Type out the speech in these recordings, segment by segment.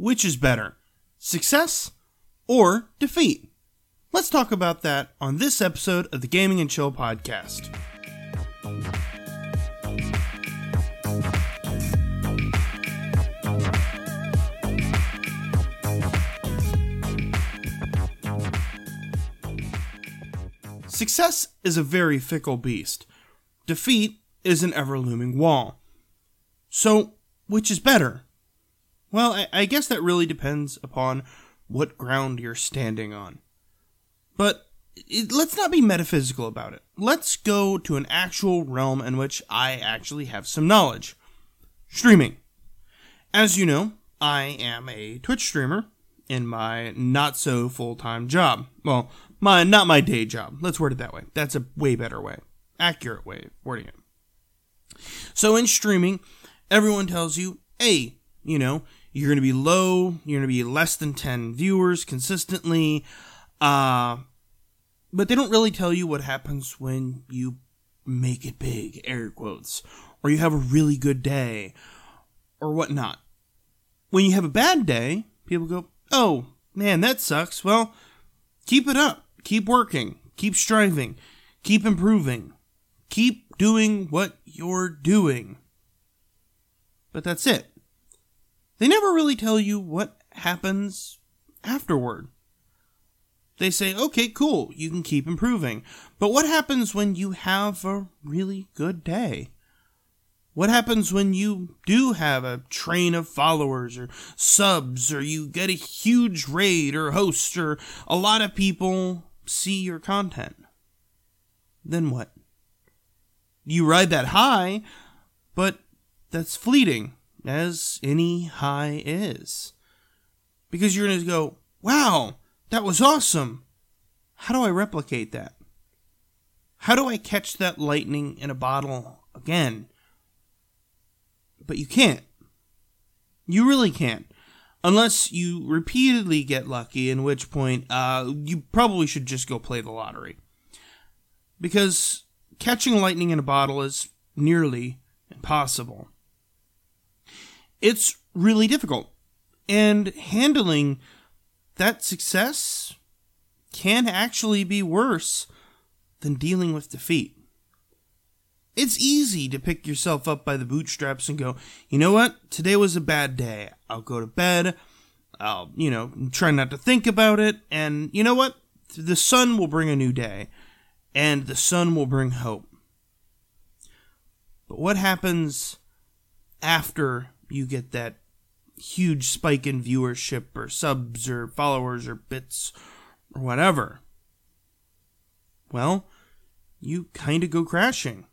which is better, success or defeat? Let's talk about that on this episode of the Gaming and Chill podcast. Success is a very fickle beast. Defeat is an ever looming wall. So, which is better? Well, I, I, guess that really depends upon what ground you're standing on. But it, let's not be metaphysical about it. Let's go to an actual realm in which I actually have some knowledge streaming. As you know, I am a Twitch streamer in my not so full time job. Well, my not my day job. Let's word it that way. That's a way better way, accurate way of wording it. So in streaming, everyone tells you, hey, you know, you're going to be low, you're going to be less than 10 viewers consistently. Uh, but they don't really tell you what happens when you make it big, air quotes, or you have a really good day, or whatnot. When you have a bad day, people go, oh, man, that sucks. Well, keep it up. Keep working. Keep striving. Keep improving. Keep doing what you're doing. But that's it. They never really tell you what happens afterward. They say, okay, cool, you can keep improving. But what happens when you have a really good day? What happens when you do have a train of followers or subs, or you get a huge raid or host, or a lot of people see your content? Then what? You ride that high, but that's fleeting, as any high is. Because you're going to go, wow, that was awesome. How do I replicate that? How do I catch that lightning in a bottle again? But you can't. You really can't. Unless you repeatedly get lucky, in which point uh, you probably should just go play the lottery. Because catching lightning in a bottle is nearly impossible. It's really difficult. And handling that success can actually be worse than dealing with defeat. It's easy to pick yourself up by the bootstraps and go, you know what? Today was a bad day. I'll go to bed. I'll, you know, try not to think about it. And you know what? The sun will bring a new day. And the sun will bring hope. But what happens after you get that huge spike in viewership or subs or followers or bits or whatever? Well, you kind of go crashing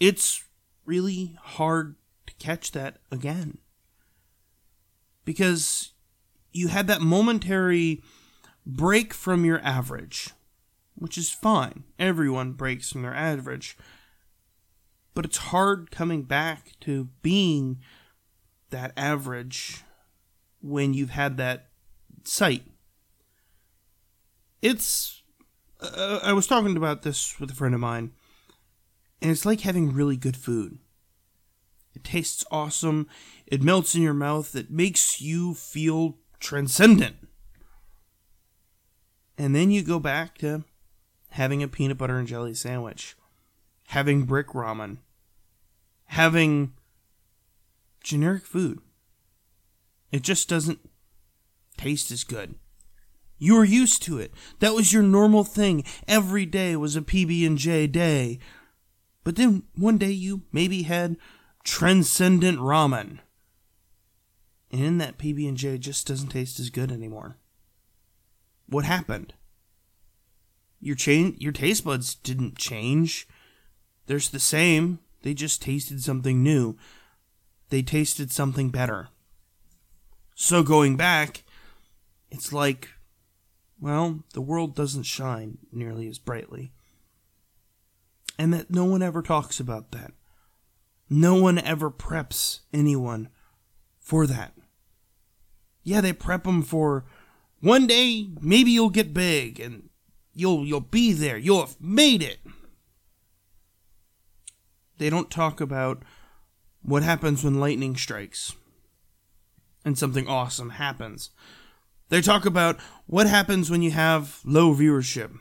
it's really hard to catch that again. Because you had that momentary break from your average, which is fine. Everyone breaks from their average. But it's hard coming back to being that average when you've had that sight. It's. Uh, I was talking about this with a friend of mine and it's like having really good food. It tastes awesome, it melts in your mouth, it makes you feel transcendent. And then you go back to having a peanut butter and jelly sandwich, having brick ramen, having generic food. It just doesn't taste as good. You were used to it. That was your normal thing. Every day was a PB&J day but then one day you maybe had transcendent ramen. And that PB&J just doesn't taste as good anymore. What happened? Your chain your taste buds didn't change. They're the same. They just tasted something new. They tasted something better. So going back, it's like well, the world doesn't shine nearly as brightly and that no one ever talks about that. No one ever preps anyone for that. Yeah, they prep them for one day maybe you'll get big and you'll you'll be there. You'll have made it. They don't talk about what happens when lightning strikes. and something awesome happens. They talk about what happens when you have low viewership.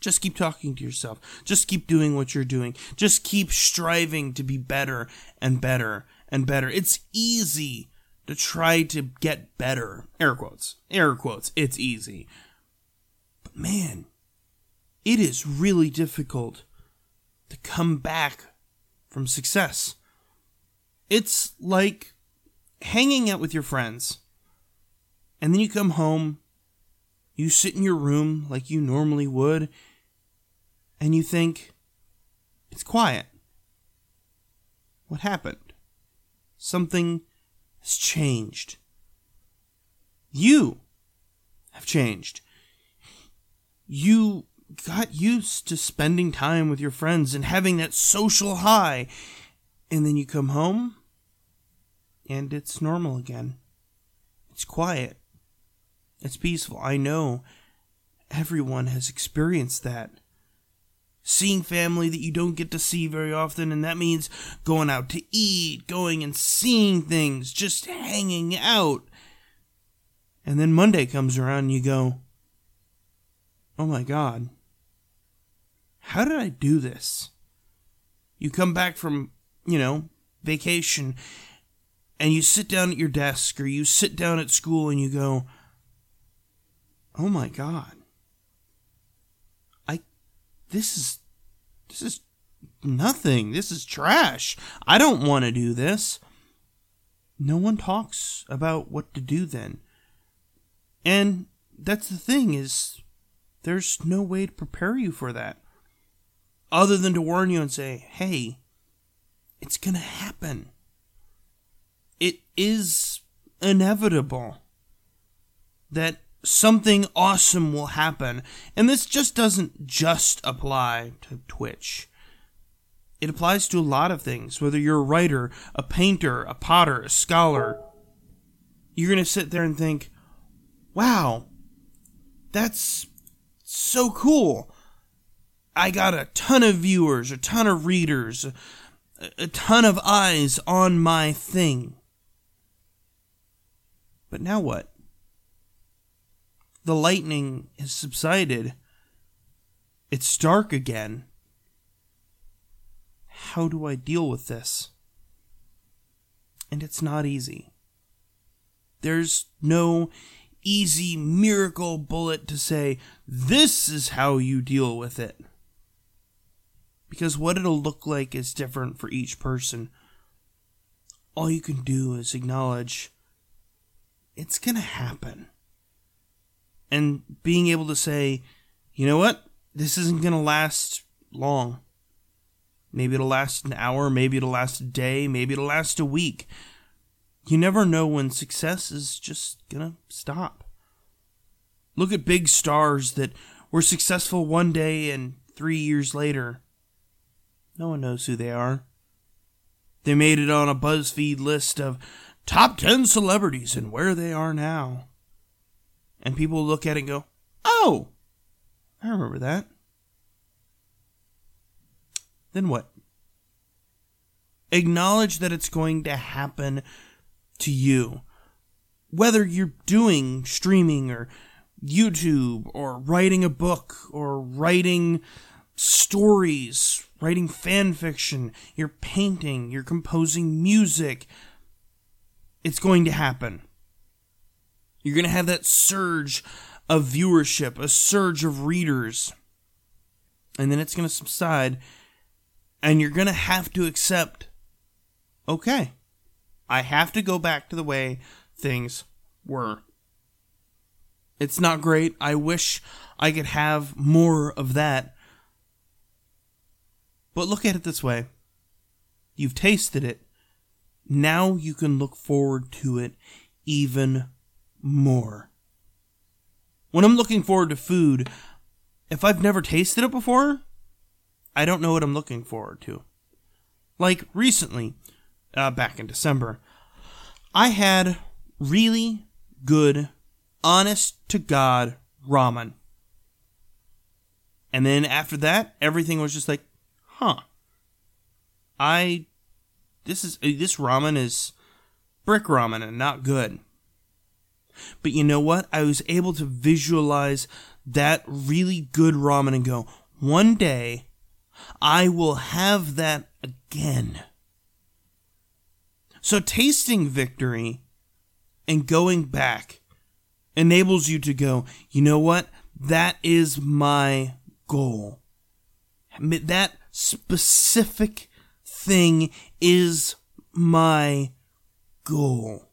Just keep talking to yourself. Just keep doing what you're doing. Just keep striving to be better and better and better. It's easy to try to get better. Air quotes. Air quotes. It's easy. But man, it is really difficult to come back from success. It's like hanging out with your friends, and then you come home, you sit in your room like you normally would, and you think, it's quiet. What happened? Something has changed. You have changed. You got used to spending time with your friends and having that social high, and then you come home and it's normal again. It's quiet. It's peaceful. I know everyone has experienced that. Seeing family that you don't get to see very often, and that means going out to eat, going and seeing things, just hanging out. And then Monday comes around and you go, Oh my God, how did I do this? You come back from, you know, vacation and you sit down at your desk or you sit down at school and you go, "Oh my god. I this is this is nothing. This is trash. I don't want to do this." No one talks about what to do then. And that's the thing is there's no way to prepare you for that other than to warn you and say, hey, it's going to happen. It is inevitable that something awesome will happen. And this just doesn't just apply to Twitch. It applies to a lot of things, whether you're a writer, a painter, a potter, a scholar. You're going to sit there and think, wow, that's so cool. I got a ton of viewers, a ton of readers, a, ton of eyes on my thing. But now what? The lightning has subsided. It's dark again. How do I deal with this? And it's not easy. There's no easy miracle bullet to say, this is how you deal with it because what it'll look like is different for each person. All you can do is acknowledge it's going to happen. And being able to say, you know what? This isn't going to last long. Maybe it'll last an hour, maybe it'll last a day, maybe it'll last a week. You never know when success is just to stop. Look at big stars that were successful one day and three years later no one knows who they are. They made it on a BuzzFeed list of top 10 celebrities and where they are now. And people look at it and go, oh, I remember that. Then what? Acknowledge that it's going to happen to you. Whether you're doing streaming or YouTube or writing a book or writing stories, writing fan fiction, you're painting, you're composing music. It's going to happen. You're going to have that surge of viewership, a surge of readers. And then it's going to subside. And you're going to have to accept okay, I have to go back to the way things were. It's not great. I wish I could have more of that. But look at it this way you've tasted it. Now you can look forward to it even more. When I'm looking forward to food, if I've never tasted it before, I don't know what I'm looking forward to. Like recently, uh, back in December, I had really good, honest to God ramen. And then after that, everything was just like, huh. I this is uh, this ramen is brick ramen and not good. But you know what? I was able to visualize that really good ramen and go, one day I will have that again. So tasting victory and going back enables you to go, you know what? That is my goal. That specific thing is my goal.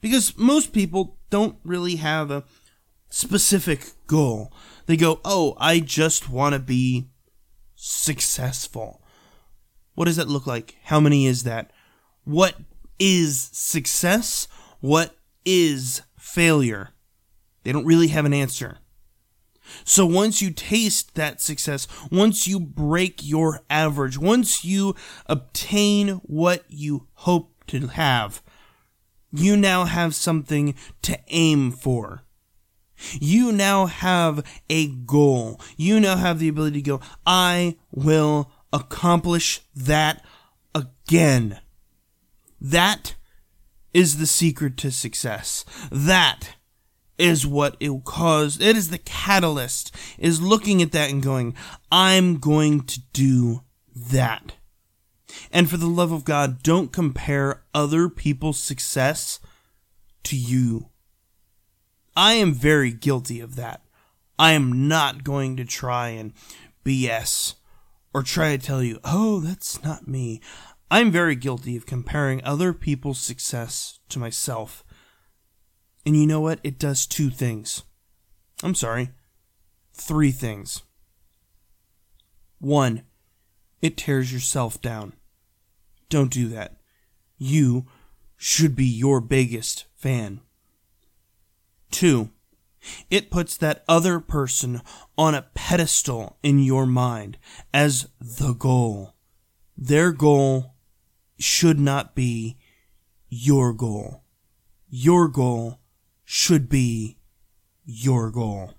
Because most people don't really have a specific goal. They go, oh, I just want to be successful. What does that look like? How many is that? What is success? What is failure? They don't really have an answer. So once you taste that success, once you break your average, once you obtain what you hope to have, you now have something to aim for. You now have a goal. You now have the ability to go, I will accomplish that again. That is the secret to success. That is what it will cause. It is the catalyst, is looking at that and going, I'm going to do that. And for the love of God, don't compare other people's success to you. I am very guilty of that. I am not going to try and BS or try to tell you, oh, that's not me. I'm very guilty of comparing other people's success to myself. And you know what? It does two things. I'm sorry, three things. One, it tears yourself down. Don't do that. You should be your biggest fan. Two, it puts that other person on a pedestal in your mind as the goal. Their goal should not be your goal. Your goal should be your goal.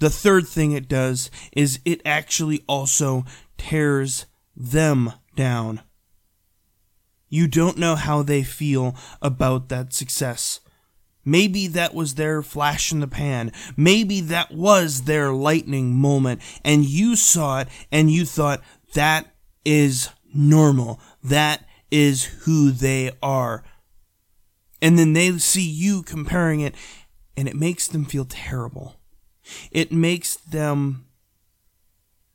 The third thing it does is it actually also tears them down. You don't know how they feel about that success. Maybe that was their flash in the pan. Maybe that was their lightning moment, and you saw it and you thought, that is normal. That is who they are. And then they see you comparing it, and it makes them feel terrible. It makes them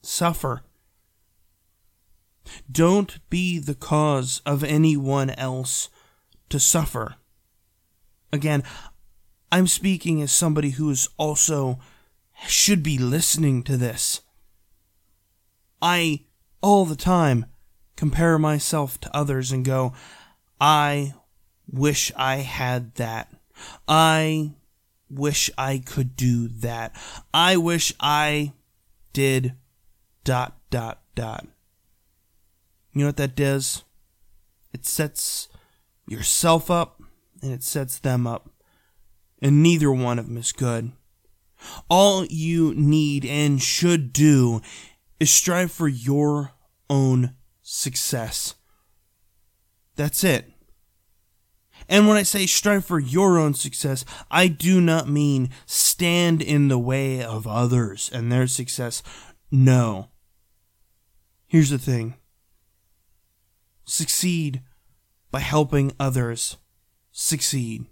suffer don't be the cause of anyone else to suffer. Again, I'm speaking as somebody who is also should be listening to this. I, all the time, compare myself to others and go, I wish I had that. I wish I could do that. I wish I did dot dot dot. You know what that does? It sets yourself up and it sets them up. And neither one of them is good. All you need and should do is strive for your own success. That's it. And when I say strive for your own success, I do not mean stand in the way of others and their success. No. Here's the thing Succeed by helping others succeed.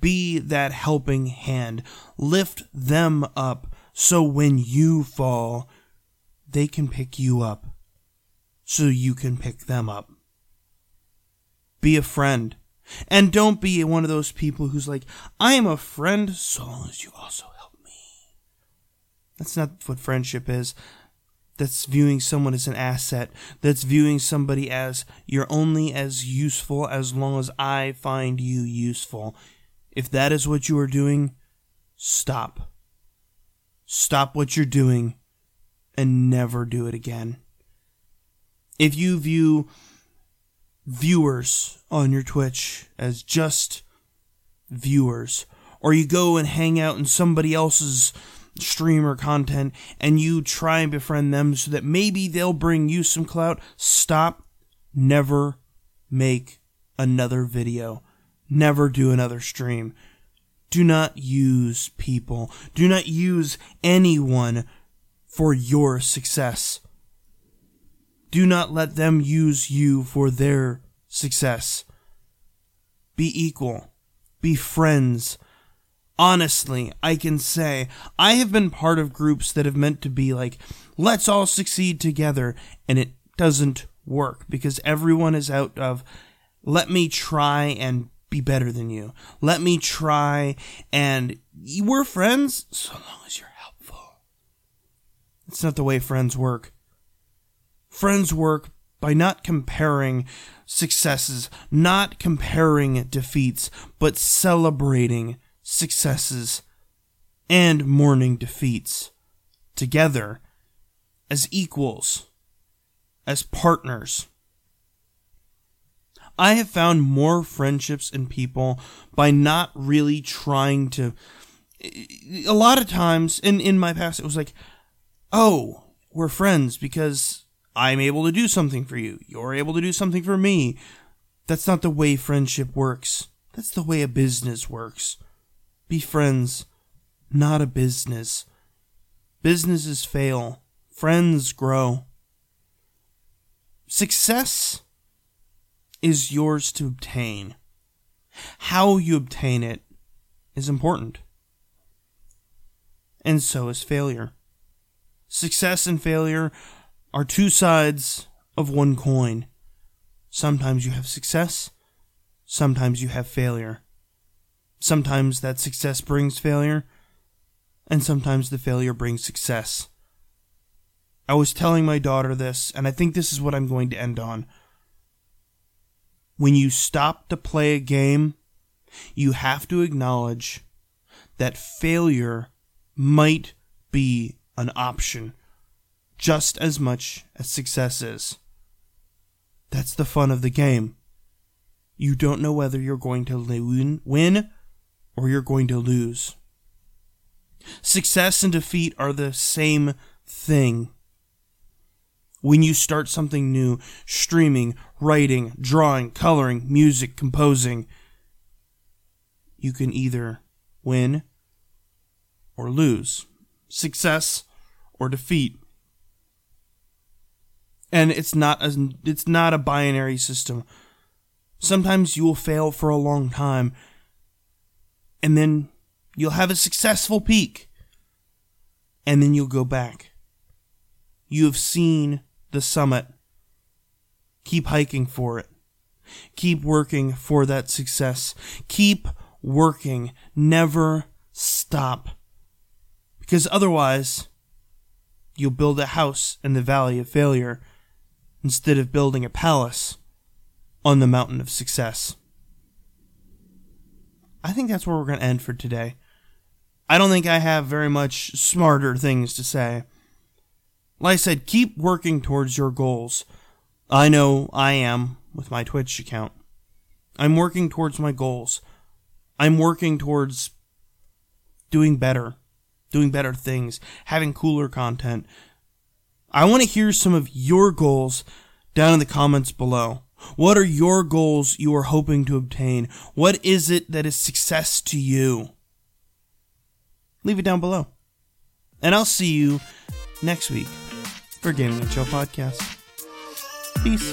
Be that helping hand. Lift them up so when you fall, they can pick you up so you can pick them up. Be a friend. And don't be one of those people who's like, I am a friend so long as you also help me. That's not what friendship is that's viewing someone as an asset, that's viewing somebody as you're only as useful as long as I find you useful. If that is what you are doing, stop. Stop what you're doing and never do it again. If you view viewers on your Twitch as just viewers, or you go and hang out in somebody else's streamer content and you try and befriend them so that maybe they'll bring you some clout, stop. Never make another video. Never do another stream. Do not use people. Do not use anyone for your success. Do not let them use you for their success. Be equal. Be friends. Honestly, I can say I have been part of groups that have meant to be like, let's all succeed together, and it doesn't work because everyone is out of, let me try and be better than you. Let me try and we're friends so long as you're helpful. It's not the way friends work. Friends work by not comparing successes, not comparing defeats, but celebrating successes and mourning defeats together as equals, as partners. I have found more friendships in people by not really trying to. A lot of times in, in my past, it was like, oh, we're friends because I'm able to do something for you. You're able to do something for me. That's not the way friendship works. That's the way a business works. Be friends, not a business. Businesses fail, friends grow. Success is yours to obtain. How you obtain it is important. And so is failure. Success and failure are two sides of one coin. Sometimes you have success, sometimes you have failure. Sometimes that success brings failure, and sometimes the failure brings success. I was telling my daughter this, and I think this is what I'm going to end on when you stop to play a game, you have to acknowledge that failure might be an option just as much as success is. That's the fun of the game. You don't know whether you're going to win or you're going to lose. Success and defeat are the same thing when you start something new, streaming, writing, drawing, coloring, music, composing, you can either win or lose, success or defeat. And it's not a, it's not a binary system. Sometimes you will fail for a long time and then you'll have a successful peak and then you'll go back. You have seen the summit. Keep hiking for it. Keep working for that success. Keep working. Never stop. Because otherwise, you'll build a house in the valley of failure instead of building a palace on the mountain of success. I think that's where we're going to end for today. I don't think I have very much smarter things to say. Like I said, keep working towards your goals. I know I am with my Twitch account. I'm working towards my goals. I'm working towards doing better, doing better things, having cooler content. I want to hear some of your goals down in the comments below. What are your goals you are hoping to obtain? What is it that is success to you? Leave it down below. And I'll see you next week for Gaming and Chill Podcast. Peace.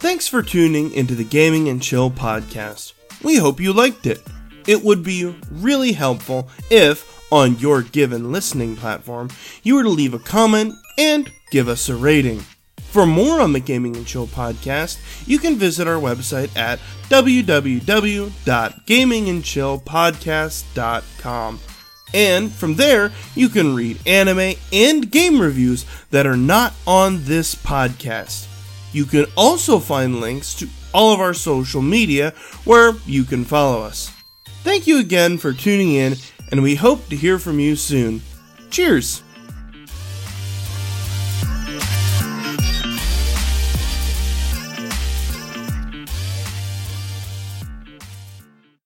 Thanks for tuning into the Gaming and Chill Podcast. We hope you liked it. It would be really helpful if, on your given listening platform, you were to leave a comment and give us a rating. For more on the Gaming and Chill podcast, you can visit our website at www.gamingandchillpodcast.com. And from there, you can read anime and game reviews that are not on this podcast. You can also find links to all of our social media where you can follow us. Thank you again for tuning in, and we hope to hear from you soon. Cheers!